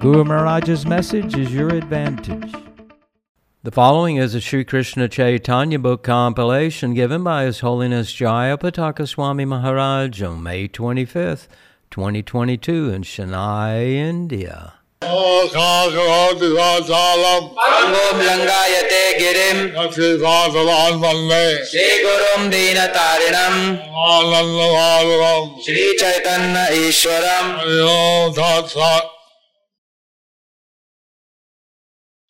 Guru Maharaj's message is your advantage. The following is a Sri Krishna Chaitanya book compilation given by His Holiness Jaya Pataka Swami Maharaj on May 25th, 2022 in Chennai, India. Akakaradivasalam Angom langayate girim Yativasalan Vande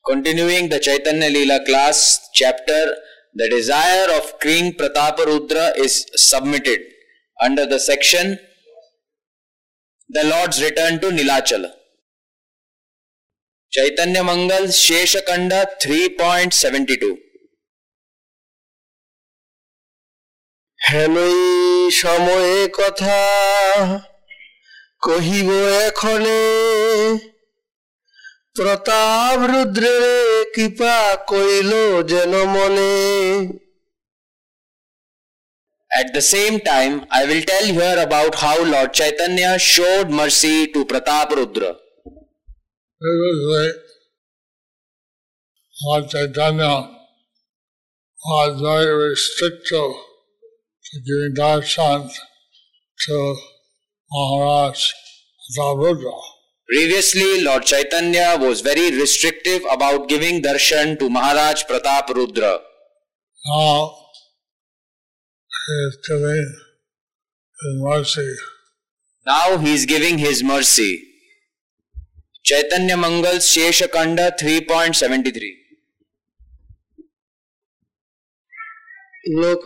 Continuing the Chaitanya Leela class chapter The desire of King Prataparudra is submitted under the section The Lord's Return to Nilachala Chaitanya Mangal Sheshakanda 3.72 হেনই সময়ে কথা কহিব এখনে প্রতাপ রুদ্রের কৃপা কইল যেন মনে At the same time, I will tell here about how Lord Chaitanya showed mercy to Prataparudra. Previously Lord Chaitanya was very restrictive to giving darshan to Maharaj Prataparudra. Previously, Lord Chaitanya was very restrictive about giving darshan to Maharaj Prataparudra. Now he is giving his mercy. Now he is giving his mercy. Chaitanya Mangal Sheshakanda 3.73 লোক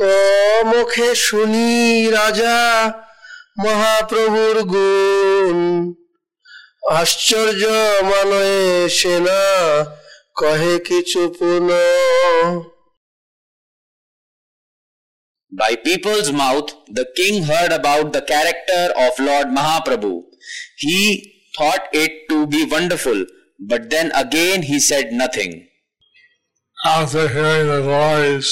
মুখে শুনি রাজা মহাপ্রভুর গুণ আশ্চর্য মানয়ে সেনা কহে কিছু পুনঃ By people's mouth, the king heard about the character of Lord Mahaprabhu. He thought it to be wonderful, but then again he said nothing. After hearing the glories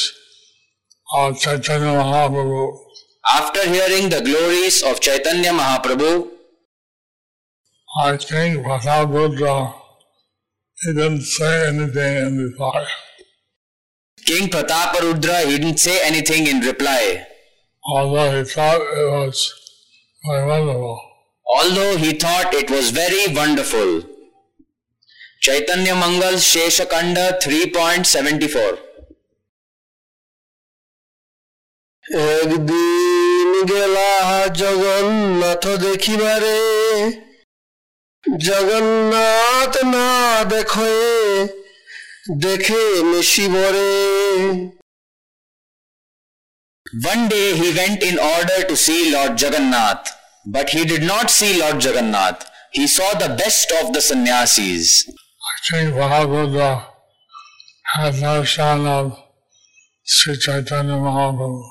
of Chaitanya Mahaprabhu, After hearing the glories of Chaitanya Mahaprabhu, I think Prataparudra, he didn't say anything in reply. King Prataparudra he didn't say anything in reply. although he thought it was very wonderful. although he thought it was very wonderful. Chaitanya Mangal Sheshakanda 3.74 একদিন গেলা জগন্নাথ দেখিবারে জগন্নাথ না দেখে দেখে মিশিবরে One day he went in order to see Lord Jagannath, but he did not see Lord Jagannath. He saw the best of the sannyasis. I think Mahaprabhu had darshan of Sri Chaitanya Mahaprabhu.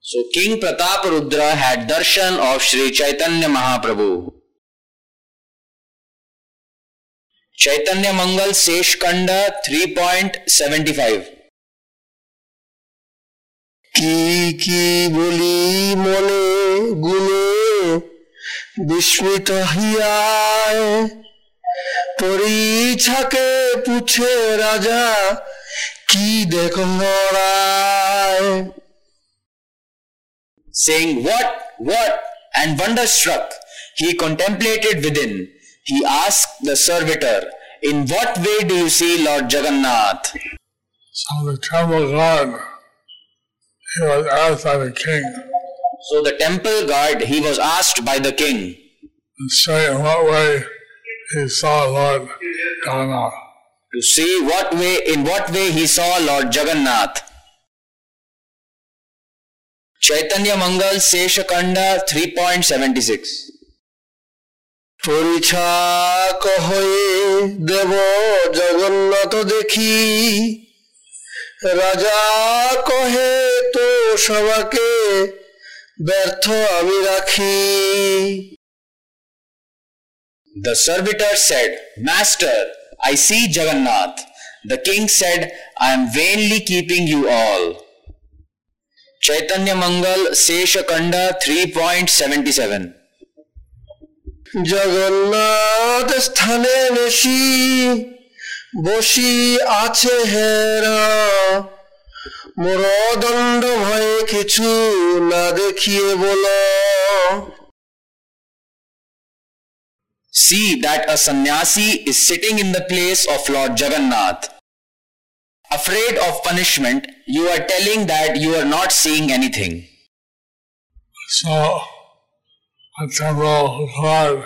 So King Prataparudra had darshan of Sri Chaitanya Mahaprabhu. Chaitanya Mangal Seshkanda 3.75 কি কি বলি মনে গুণে বিস্মিত হিয়ায় পরীছাকে পুছে রাজা কি দেখ মরায় saying, What, what? And wonderstruck, he contemplated within. He asked the servitor, In what way do you see Lord Jagannath? So the temple guard, he was asked by the king So the temple guard, he was asked by the king, to say in what way he saw Lord Jagannath. to see what way, in what way he saw Lord Jagannath. Chaitanya Mangal Seshakanda 3.76 পরিছাক হয়ে দেব জগন্নাথ দেখি রাজা কহে তো সবাকে ব্যর্থ আমি রাখি The servitor said, Master, I see Jagannath. The king said, I am vainly keeping you all. Chaitanya Mangal Seshakanda 3.77 Jagannath স্থানে নেশি বসি আছে হেরা মোর দণ্ড ভয়ে কিছু না দেখিয়ে বলো See that a sannyasi is sitting in the place of Lord Jagannath. Afraid of punishment, you are telling that you are not seeing anything. So a temple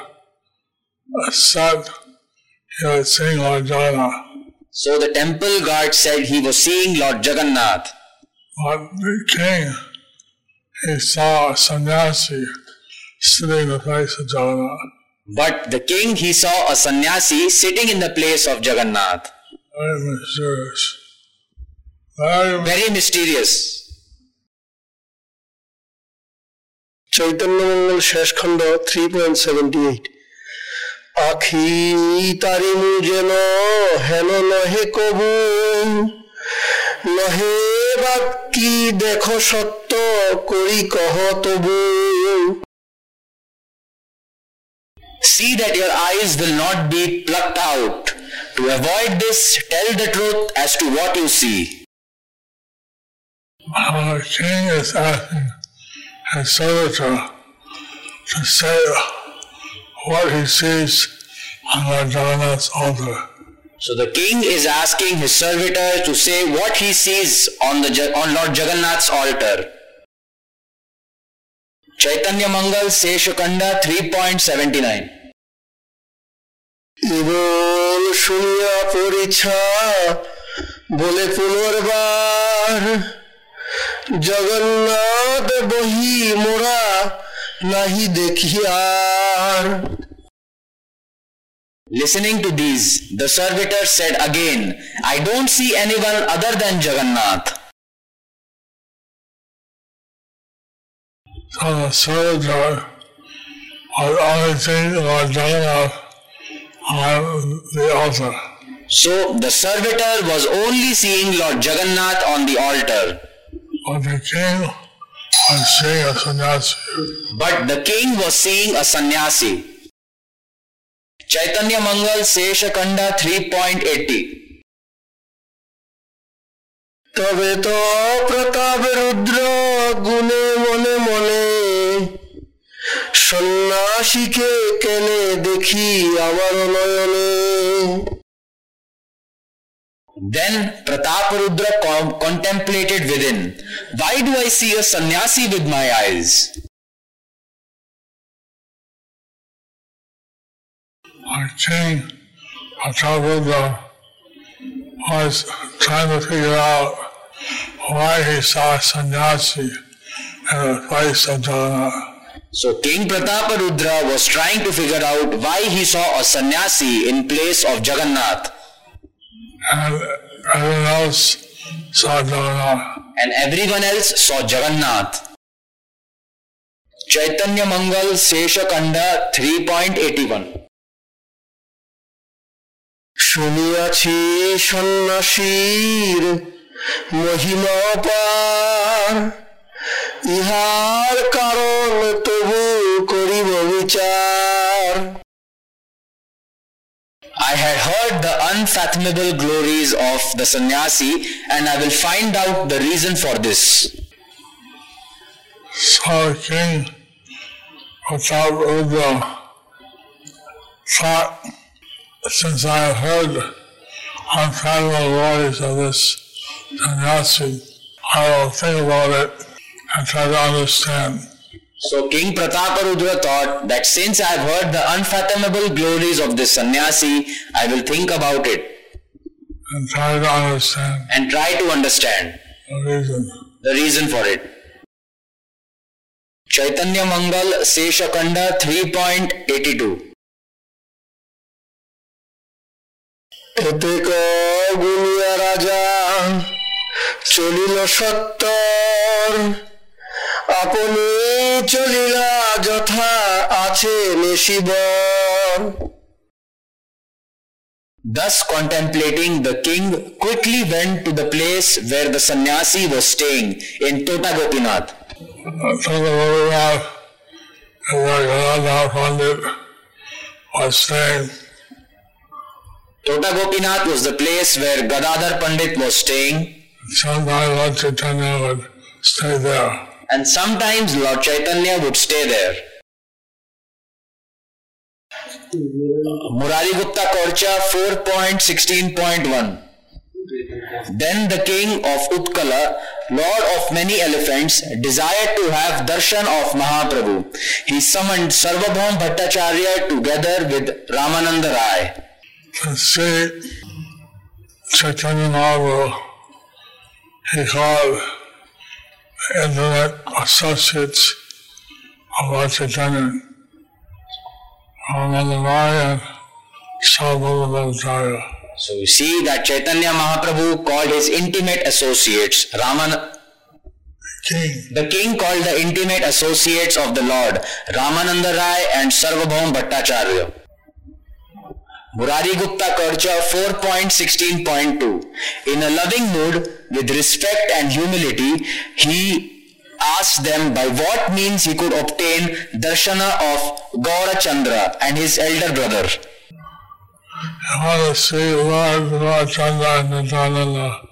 said he was seeing Lord Jagannath. So the temple guard said he was seeing Lord Jagannath. But the king, he saw a sannyasi sitting in the place of Jagannath. But the king he saw a sannyasi sitting in the place of Jagannath. Very mysterious. Very Very mysterious. Chaitanya Mangal শেষ খণ্ড three point seventy eight আখি তারিমু যেন হেন নহে কবু নহে বা কি দেখো সত্য করি কহ তবু See that your eyes will not be plucked out. To avoid this, tell the truth as to what you see. Our king is asking his servitor to say what he sees on Lord Jagannath's altar. So the king is asking his servitor to say what he sees on the Ja- on Lord Jagannath's altar. Chaitanya Mangal Seshakanda 3.79 able শুনিয়া পরিছা বলে পুনর্বার জগন্নাথ বহি মোরা নাহি দেখিয়ার Listening to these, the servitor said again, I don't see anyone other than Jagannath. So the servitor was only seeing Lord Jagannath on the altar. So the servitor was only seeing Lord Jagannath on the altar. But the king was seeing a sannyasi. But the king was seeing a sannyasi. Chaitanya Mangal Seshakanda 3.80 তবে তো প্রতাপ রুদ্র গুণে মনে মনে সন্ন্যাসীকে কেনে দেখি আমার নয়নে Then Prataparudra com- contemplated within. Why do I see a sannyasi with my eyes? Our king, Patabuddha, was trying to figure out why he saw a sannyasi in the place of Jagannath. So King Prataparudra was trying to figure out why he saw a sannyasi in place of Jagannath And everyone else saw Jagannath. and everyone else saw Jagannath. Chaitanya Mangal Seshakanda 3.81 শুনিয়াছি সন্ন্যাসীর মহিমা পার ইহার কারণ তবু করিব বিচার I had heard the unfathomable glories of the sannyasi and I will find out the reason for this. So king, Patabuddha, thought, since I have heard unfathomable glories of this sannyasi, I will think about it and try to understand. So King Prataparudra thought that since I have heard the unfathomable glories of this sannyasi, I will think about it and try to understand and try to understand the reason. the reason for it. Chaitanya Mangal Seshakanda 3.82 এতে গুলিয়া রাজা চলিল সত্তর আপনি চলিলা যথা আছে নিশিবর Thus contemplating, the king quickly went to the place where the sannyasi was staying in Tota Gopinath. So the Raghunath and the Gadadhar Pandit was saying, Tota Gopinath was the place where Gadadhar Pandit was staying, sometimes Lord Chaitanya would stay there. And sometimes Lord Chaitanya would stay there. Murari Gupta Korcha 4.16.1 Then the king of Utkala, lord of many elephants, desired to have darshan of Mahaprabhu. He summoned Sarvabhaum Bhattacharya together with Ramananda Rai. See Chaitanya Mahaprabhu, he called the intimate associates of Lord Chaitanya, Ramananda Rai and Sarvabhaumacharya. So you see that Chaitanya Mahaprabhu called his intimate associates, Raman, King. the king called the intimate associates of the Lord, Ramananda Rai and Sarvabhaum Bhattacharya. Murari Gupta Karcha 4.16.2 In a loving mood, with respect and humility, he asked them by what means he could obtain darshana of Gaura Chandra and his elder brother. I want to see Lord, Lord and Nityananda.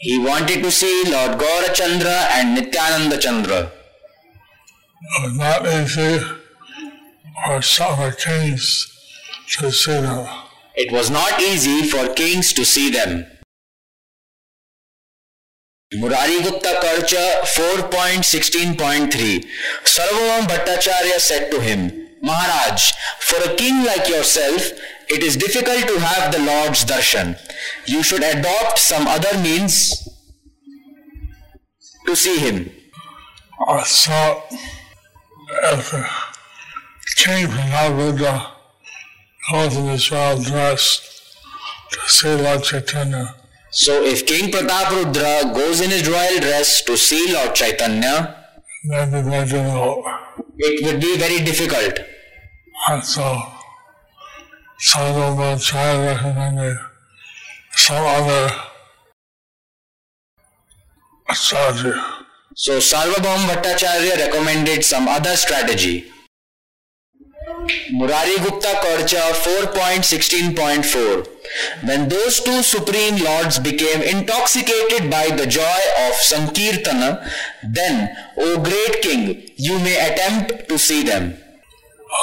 He wanted to see Lord Gaura Chandra and Nityananda Chandra. It was not easy for some kings to see them. It was not easy for kings to see them. Murari Gupta Karcha 4.16.3 Sarvabhaum Bhattacharya said to him, Maharaj, for a king like yourself, it is difficult to have the Lord's darshan. You should adopt some other means to see him. I if the king Abuja goes in his well dressed to see Lord Chaitanya, So if King Prataparudra goes in his royal dress to see Lord Chaitanya, then the difficult. it would be very difficult. And so Sadhu Chai recommended some other strategy. So Sarvabhaum Bhattacharya recommended some other strategy. Murari Gupta Karcha 4.16.4 When those two supreme lords became intoxicated by the joy of Sankirtana, then, O great king, you may attempt to see them.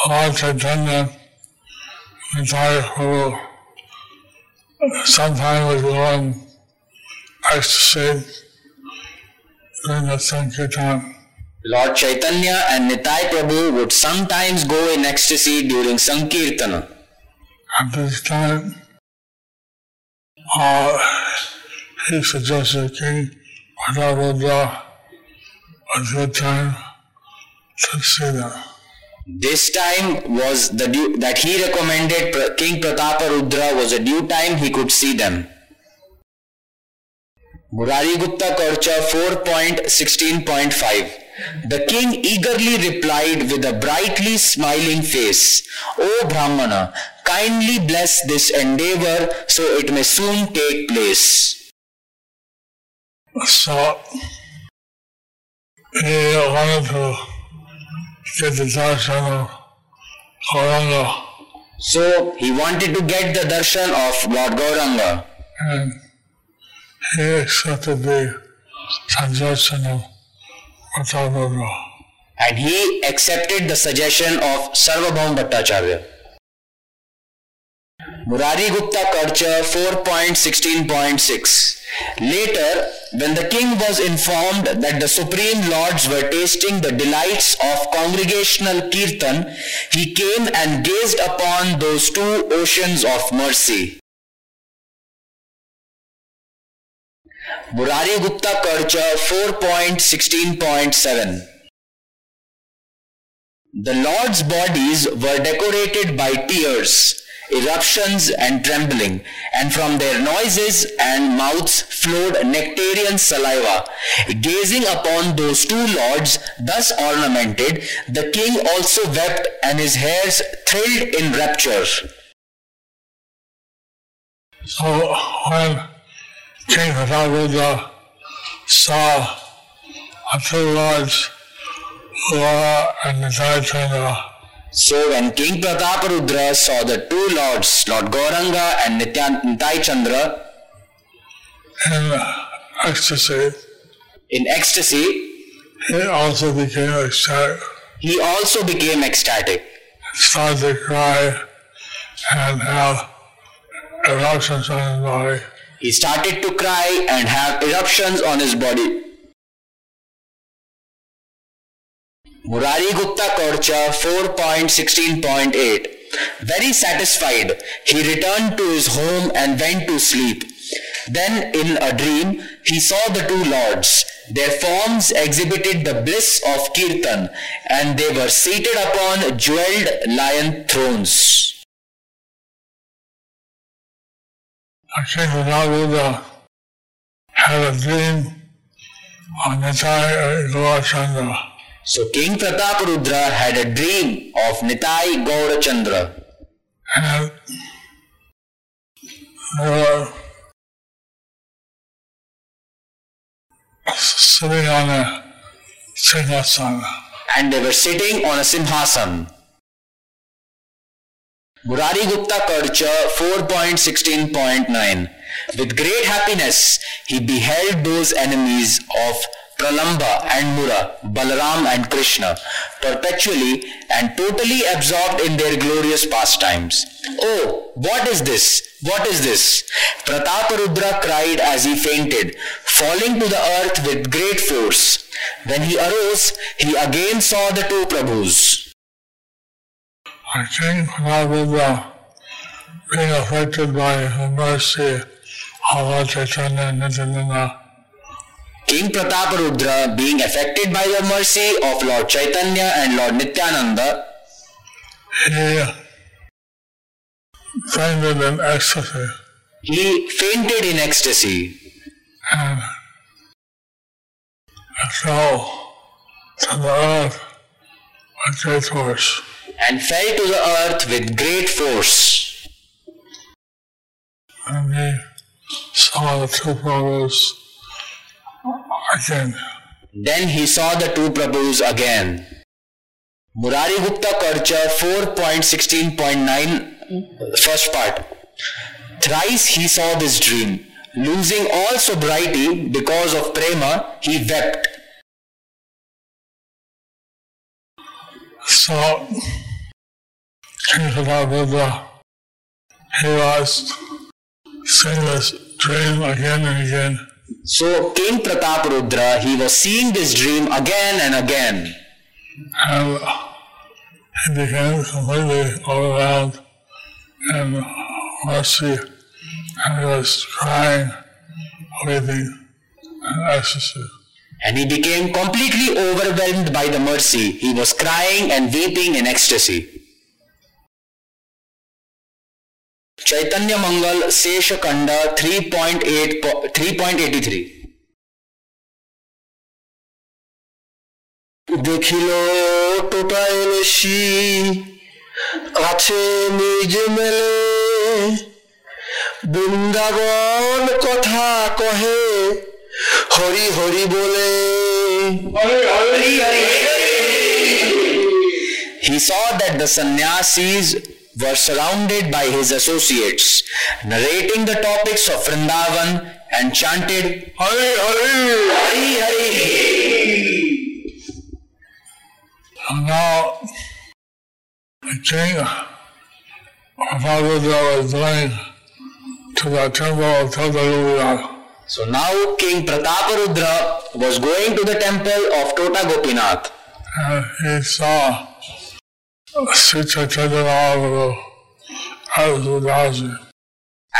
Lord Chaitanya, entire Guru, sometimes was going ecstasy during the Sankirtan. Lord Chaitanya and Nitai Prabhu would sometimes go in ecstasy during Sankirtana. At this time, uh, he suggested King Padavadra a good time to see them. This time was the due, that he recommended King Prataparudra was a due time he could see them. Murari Gupta Korcha 4.16.5 The king eagerly replied with a brightly smiling face, O Brahmana, kindly bless this endeavor so it may soon take place. So, he wanted to get the darshan of Gauranga So he wanted to get the darshan of Lord Gauranga. and he accepted the suggestion of. And he accepted the suggestion of Sarvabhaum Bhattacharya. Murari Gupta Karcha 4.16.6 Later, when the king was informed that the Supreme Lords were tasting the delights of congregational kirtan, he came and gazed upon those two oceans of mercy. Murari Gupta Karcha 4.16.7 The Lord's bodies were decorated by tears, eruptions and trembling, and from their noises and mouths flowed nectarian saliva. Gazing upon those two lords thus ornamented, the king also wept and his hairs thrilled in rapture. So when King Prataparudra saw the two lords, Laura and Nitai Chandra, So when King Prataparudra saw the two lords, Lord Gauranga and Nityan- Nitai Chandra, in ecstasy, in ecstasy, he also became ecstatic, he also became ecstatic. started to cry and have eruptions on his body. He started to cry and have eruptions on his body. Murari Gupta Korcha 4.16.8 Very satisfied, he returned to his home and went to sleep. Then, in a dream, he saw the two lords. Their forms exhibited the bliss of Kirtan, and they were seated upon jeweled lion thrones. King Prataparudra had a dream on Nitai uh, and Gaurachandra. So King Prataparudra had a dream of Nitai Gaurachandra. and uh, they were sitting on a Singhasan. and they were sitting on a simhasan. Murari Gupta Karcha 4.16.9 With great happiness, he beheld those enemies of Pralamba and Mura, Balaram and Krishna, perpetually and totally absorbed in their glorious pastimes. Oh, what is this? What is this? Prataparudra cried as he fainted, falling to the earth with great force. When he arose, he again saw the two Prabhus. I think Prabhupada being affected by the mercy of Lord Chaitanya and Nityananda, King Prataparudra, being affected by the mercy of Lord Chaitanya and Lord Nityananda, he fainted in ecstasy he fainted in ecstasy and fell to the earth with great force. And fell to the earth with great force. And he saw the two Prabhus again. Then he saw the two Prabhus again. Murari Gupta Karcha 4.16.9 First part. Thrice he saw this dream. Losing all sobriety because of prema, he wept. So, King Prabhupada, he was seeing this dream again and again. So King Prataparudra, he was seeing this dream again and again. And he became completely overwhelmed in mercy. And he was crying, weeping, in ecstasy. And he became completely overwhelmed by the mercy. He was crying and weeping in ecstasy. Chaitanya Mangal Sesha Kanda 3.8 po- 3.83 দেখিল টোটা LC আছে নিজ মেলে বৃন্দাবন কথা কহে হরি হরি বলে He saw that the sannyasis were surrounded by his associates, narrating the topics of Vrindavan and chanted Hari Hari! Hari Hari. Now, the king Prabhupada was going to the temple of Tadaluvia. So now King Prataparudra was going to the temple of Tota Gopinath and he saw Sri Chaitanya Mahaprabhu as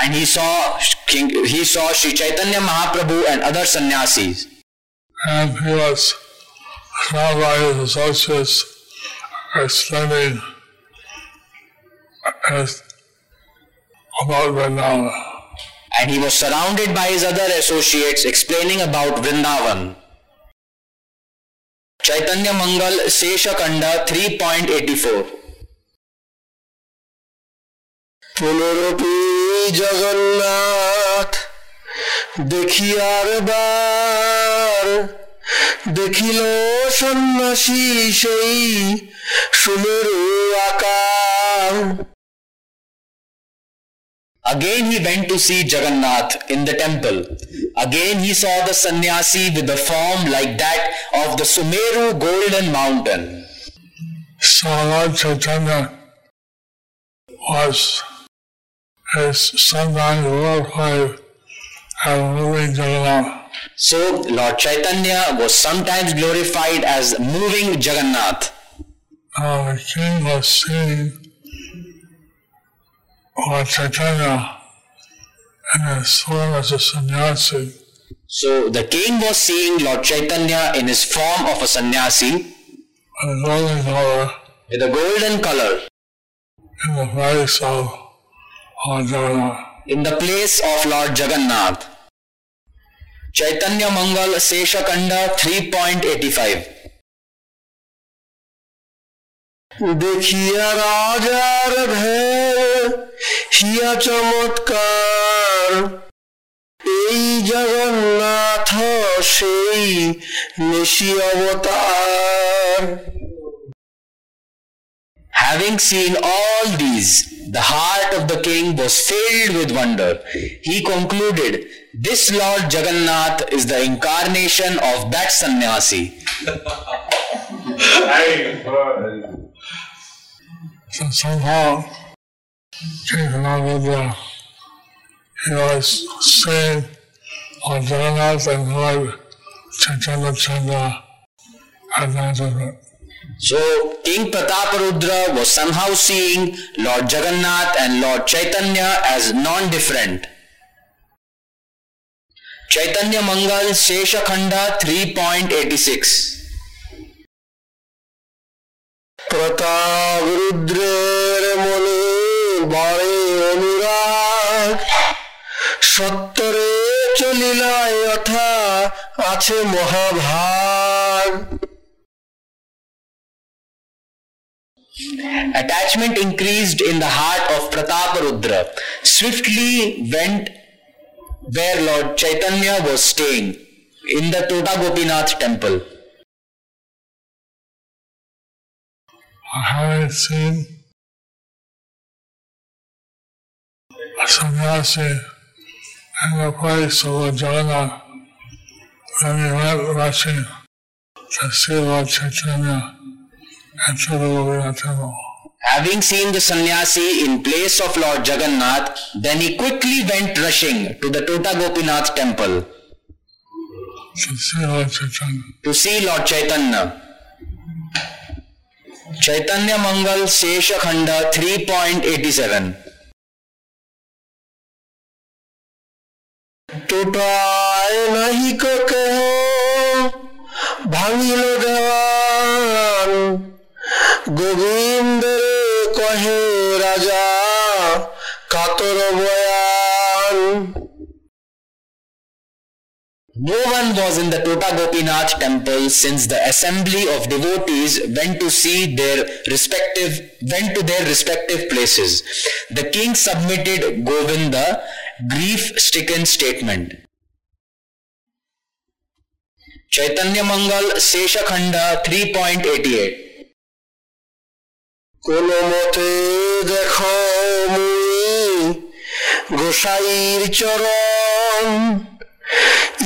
and he saw King, he saw Sri Chaitanya Mahaprabhu and other sannyasis. And he was found by his associates extending his about Vrindavan. and he was surrounded by his other associates explaining about Vrindavan. Chaitanya Mangal Seshakanda 3.84 পুনরপি Jagannath দেখিয়ার বার দেখিল সন্ন্যাসী সেই সুমেরু আকার Again he went to see Jagannath in the temple. Again he saw the sannyasi with a form like that of the Sumeru golden mountain. So Lord Chaitanya was is sometimes glorified as moving Jagannath. So Lord Chaitanya was sometimes glorified as moving Jagannath. Now the king was seeing Lord Chaitanya in his form as a sannyasi. So the king was seeing Lord Chaitanya in his form of a sannyasi a golden color with a golden color in the face of Lord Jagannath. in the place of Lord Jagannath. Chaitanya Mangal Seshakanda 3.85 দেখিয়া রাজার ভের হিয়া চমৎকার এই জগন্নাথ সেই নিশি অবতার Having seen all these, the heart of the king was filled with wonder. He concluded, This Lord Jagannath is the incarnation of that sannyasi. So somehow King Nagada, he was seeing Lord Jagannath and Lord Chaitanya Chanda at So King Prataparudra was somehow seeing Lord Jagannath and Lord Chaitanya as non-different. Chaitanya Mangal Seshakhanda 3.86 প্রতাপ রুদ্রের মনে বাড়ে অনুরাগ সত্তরে চলিলায় অথা আছে মহাভাগ Attachment increased in the heart of Prataparudra. Swiftly went where Lord Chaitanya was staying in the Tota Gopinath temple. Having seen a sannyasi in the place of Lord Jagannath, then he went rushing to see Lord Chaitanya and to the Govindra temple. Having seen the sannyasi in place of Lord Jagannath, then he quickly went rushing to the Tota Gopinath temple To see Lord Chaitanya. to see Lord Chaitanya. Chaitanya Mangal शेष खंड 3.87 टूटाए नहीं को कहो लो गवान गोविंद कहे, राजा कातर बया No one was in the Tota Gopinath temple since the assembly of devotees went to see their respective went to their respective places. The king submitted Govinda grief-stricken statement. Chaitanya Mangal Seshakhanda 3.88 কোন মতে দেখো মুই গোসাইর চরণ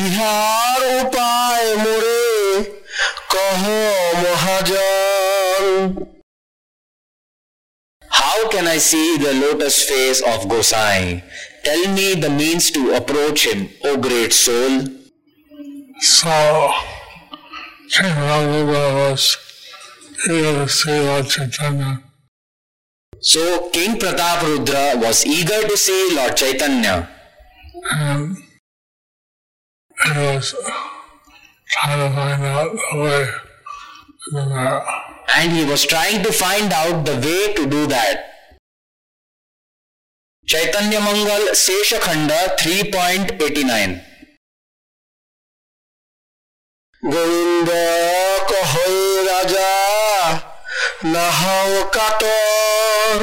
ইহার উপায় মোরে কহ মহাজন How can I see the lotus face of Gosai? Tell me the means to approach him, O great soul. So, King Raghuva was eager to see Lord Chaitanya. So King Pratap Rudra was eager to see Lord Chaitanya. and he was trying to find out the way to do that. and he was trying to find out the way to do that. Chaitanya Mangal Seshakhanda 3.89 Govinda কহৈ রাজা নাহাও কাতর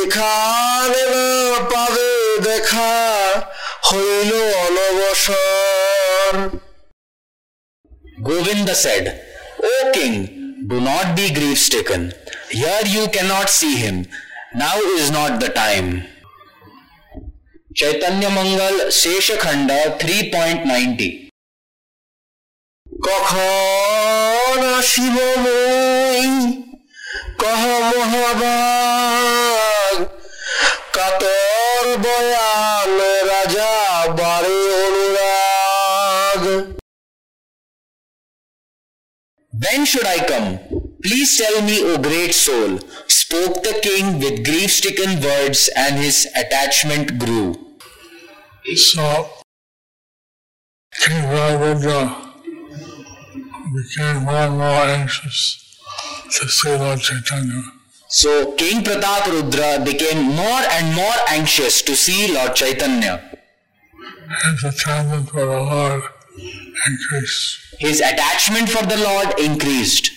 এখানে না পাবে দেখা হইল অনবসর Govinda said, O king, do not be grief stricken. Here you cannot see him. Now is not the time. Chaitanya Mangal Seshakhanda 3.90 কখন আসিব মই কহ মহাবাগ কাতর বয়ান রাজা বারে অনুরাগ When should I come? Please tell me, O great soul, spoke the king with grief stricken words, and his attachment grew. So, King Rajendra became more and more anxious to see Lord Chaitanya. So King Pratap Rudra became more and more anxious to see Lord Chaitanya. His attachment for the Lord increased. His attachment for the Lord increased.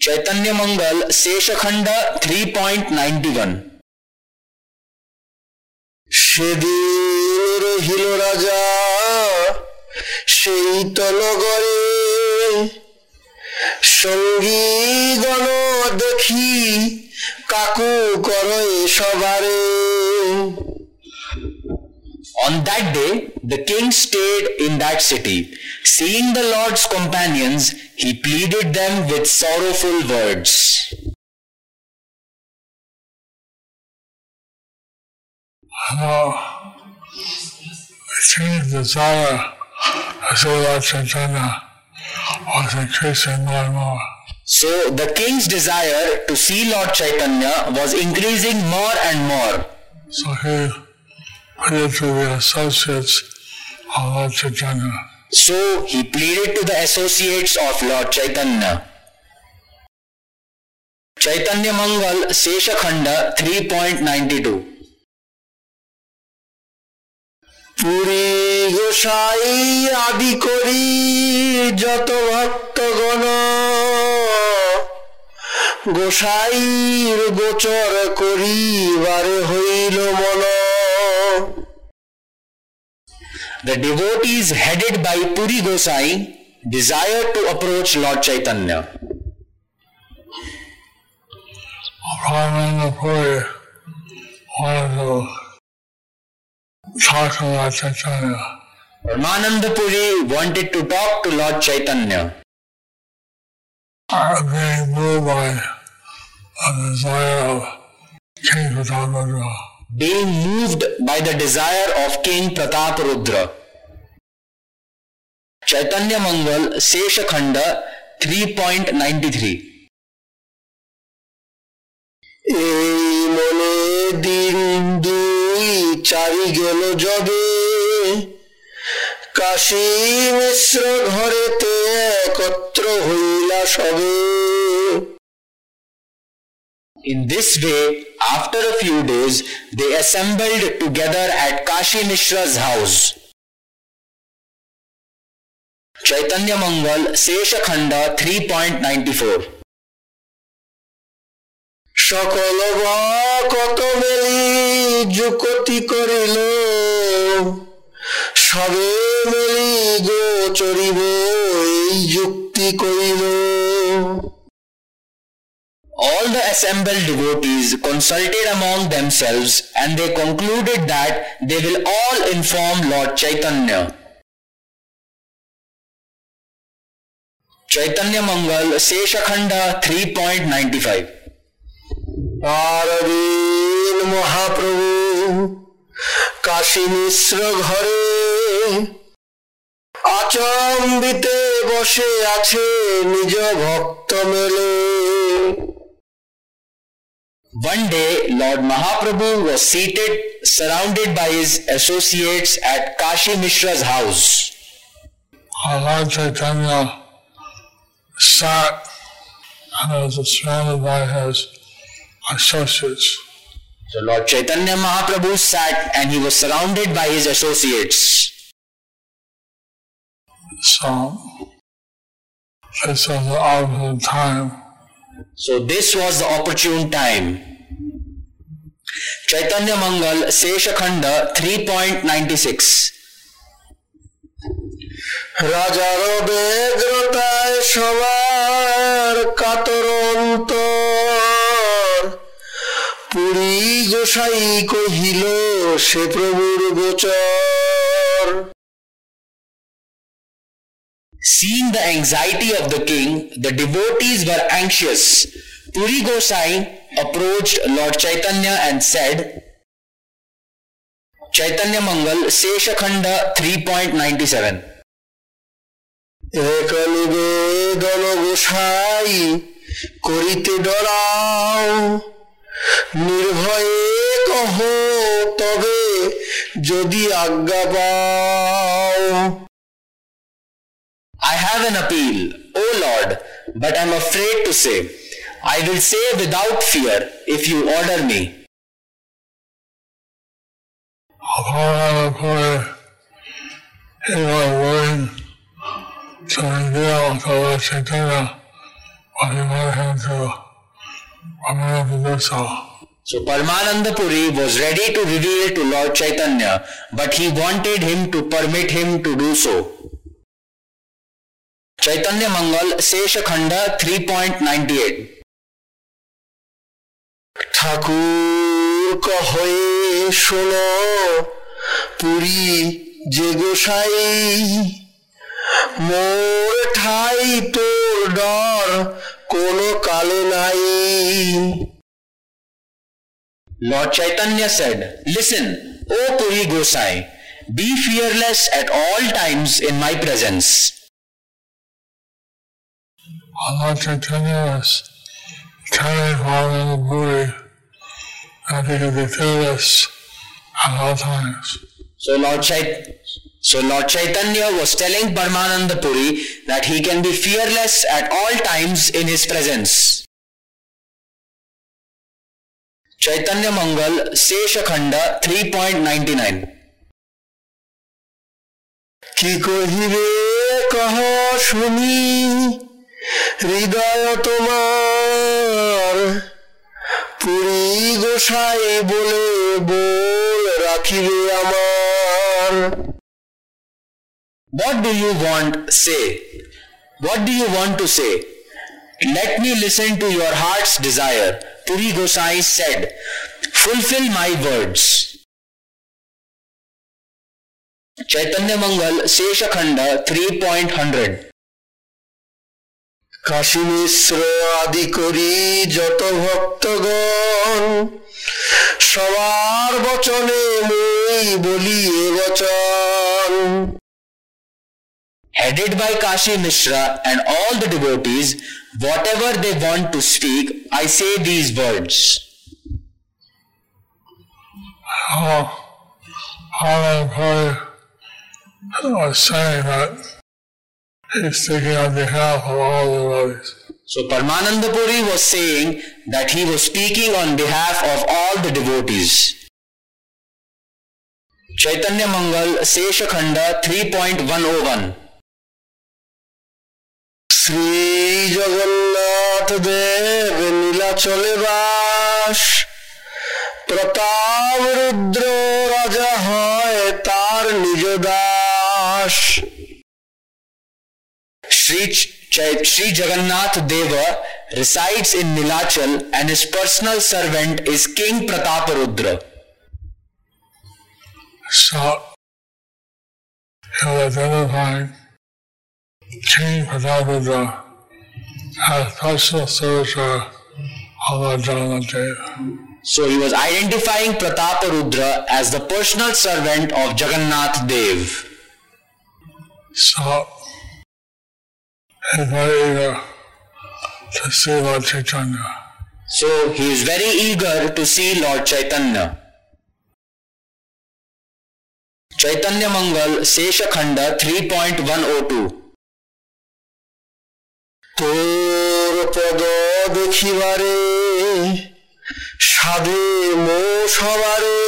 Chaitanya Mangal Seshakhanda 3.91 সেদিন রহিল রাজা সেই তনগরে সঙ্গী গণ দেখি কাকু করে সবারে On that day, the king stayed in that city. Seeing the Lord's companions, he pleaded them with sorrowful words. now, the king's desire to see Lord Chaitanya was increasing more and more. So the king's desire to see Lord Chaitanya was increasing more and more. So he pleaded to the associates of Lord Chaitanya. So he pleaded to the associates of Lord Chaitanya. Chaitanya Mangal Seshakhanda 3.92 Puri গোসাই আদি করি যত ভক্তগণ গোসাইর গোচর করিবারে হইল মন The devotees headed by Puri Gosai desire to approach Lord Chaitanya. Puri wanted to talk to Lord Chaitanya. Ramananda Puri wanted to talk to Lord Chaitanya. are being moved by a desire of King Pratapudra. being moved by the desire of King Pratap Rudra. Chaitanya Mangal Seshakhanda 3.93 এই মনে দিন দুই চারি গেল যবে কাশী মিশ্র ঘরেতে একত্র হইলা সবে In this way, after a few days, they assembled together at Kashi Mishra's house. Chaitanya Mangal Seshakhanda 3.94 সকল বা কত মেলি যুকতি করিল সবে মেলি গো চরিব এই যুক্তি করিল All the assembled devotees consulted among themselves and they concluded that they will all inform Lord Chaitanya. Chaitanya Mangal Seshakhanda 3.95 আর দিন মহাপ্রভু কাশী মিশ্র ঘরে আচম্বিতে বসে আছে নিজ ভক্ত মেলে One day, Lord Mahaprabhu was seated surrounded by his associates at Kashi Mishra's house. Our Lord Chaitanya sat and was surrounded by his associates. So Lord Chaitanya Mahaprabhu sat and he was surrounded by his associates. So this was the opposite time. So this was the opportune time. Chaitanya Mangal Seshakhanda 3.96 রাজার ব্যগ্রতায় সবার কাতর অন্তর পুরী গোসাই কহিল সে প্রভুর গোচর Seeing the anxiety of the king, the devotees were anxious. Puri Gosai approached Lord Chaitanya and said, Chaitanya Mangal Seshakhanda 3.97 এক নিবেদন গোসাই করিতে ডরাও নির্ভয়ে কহ তবে যদি আজ্ঞা পাও I have an appeal, O Lord, but I'm afraid to say. I will say without fear if you order me. Upon the he was willing to reveal to Lord Chaitanya what he wanted him to, so. So Paramananda Puri was ready to reveal to Lord Chaitanya, but he wanted him to permit him to do so. Chaitanya Mangal Seshakhanda 3.98 ঠাকুর কহে শোনো পুরী যে গোসাই মোর ঠাই তোর ডর কোনো কালে নাই Lord Chaitanya said, Listen, O Puri Gosai, be fearless at all times in my presence. Lord Chaitanya was telling Father Buri that he could be fearless at all times. So Lord Chait- so Lord Chaitanya was telling Paramananda Puri that he can be fearless at all times in his presence. Chaitanya Mangal Seshakhanda 3.99 কি কহিবে কহ শুনি হৃদয় তোমার পুরী গোসাই বলে বল রাখিবে আমার What do you want? Say. What do you want to say? Let me listen to your heart's desire. Puri Gosai said, Fulfill my words. Chaitanya Mangal Seshakhanda 3.100 Kashi Mishra আদি করি যত ভক্তগণ সবার বচনে মই বলি এ বচন Headed by Kashi Mishra and all the devotees, whatever they want to speak, I say these words. Puri was saying that he's speaking on behalf of all the devotees. So Paramananda Puri was saying that he was speaking on behalf of all the devotees. Chaitanya Mangal Seshakhanda 3.101 Shri Jagannath দেব নীলাচলে বাস প্রতাপ রুদ্র রাজা হয় তার নিজ Das Sri, Ch- Sri Jagannath Deva resides in Nilachal and his personal servant is King Prataparudra. So he was as personal of Jagannath So he was identifying Prataparudra as the personal servant of Jagannath Dev. So he's very eager to see Lord Chaitanya. So he is very eager to see Lord Chaitanya. Chaitanya Mangal Seshakhanda 3.102 তোর পদ দেখিবারে সাধে মো সবারে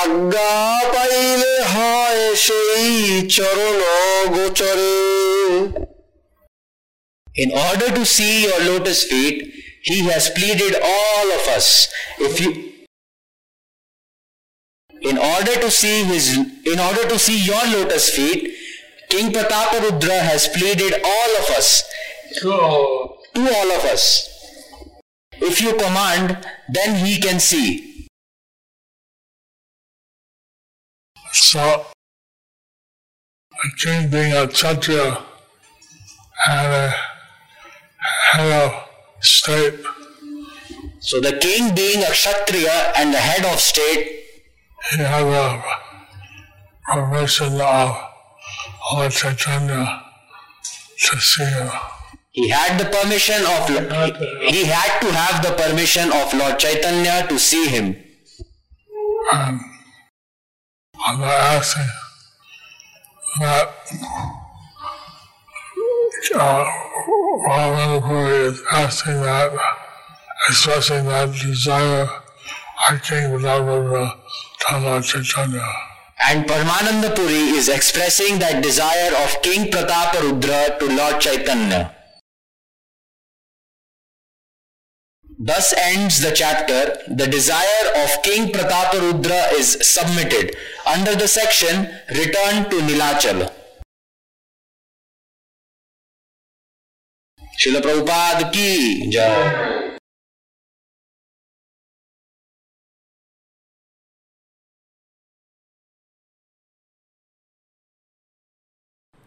আজ্ঞা পাইলে হয় সেই চরণ গোচরে In order to see your lotus feet, he has pleaded all of us. If you in order to see his in order to see your lotus feet, King Prataparudra has pleaded all of us So, to all of us. If you command, then he can see. so king being a Kshatriya and a head of state, So the king being a Kshatriya and the head of state, he had a permission of Lord Chaitanya to see him. he had the permission of he had to have the permission of Lord Chaitanya to see him. And I'm not asking that uh, Ramanapuri is asking that, expressing that desire, I came without a to Lord Chaitanya. And Paramananda Puri is expressing that desire of King Prataparudra to Lord Chaitanya. Thus ends the chapter. The desire of King Prataparudra is submitted under the section Return to Nilachal. Srila Prabhupada ki jai.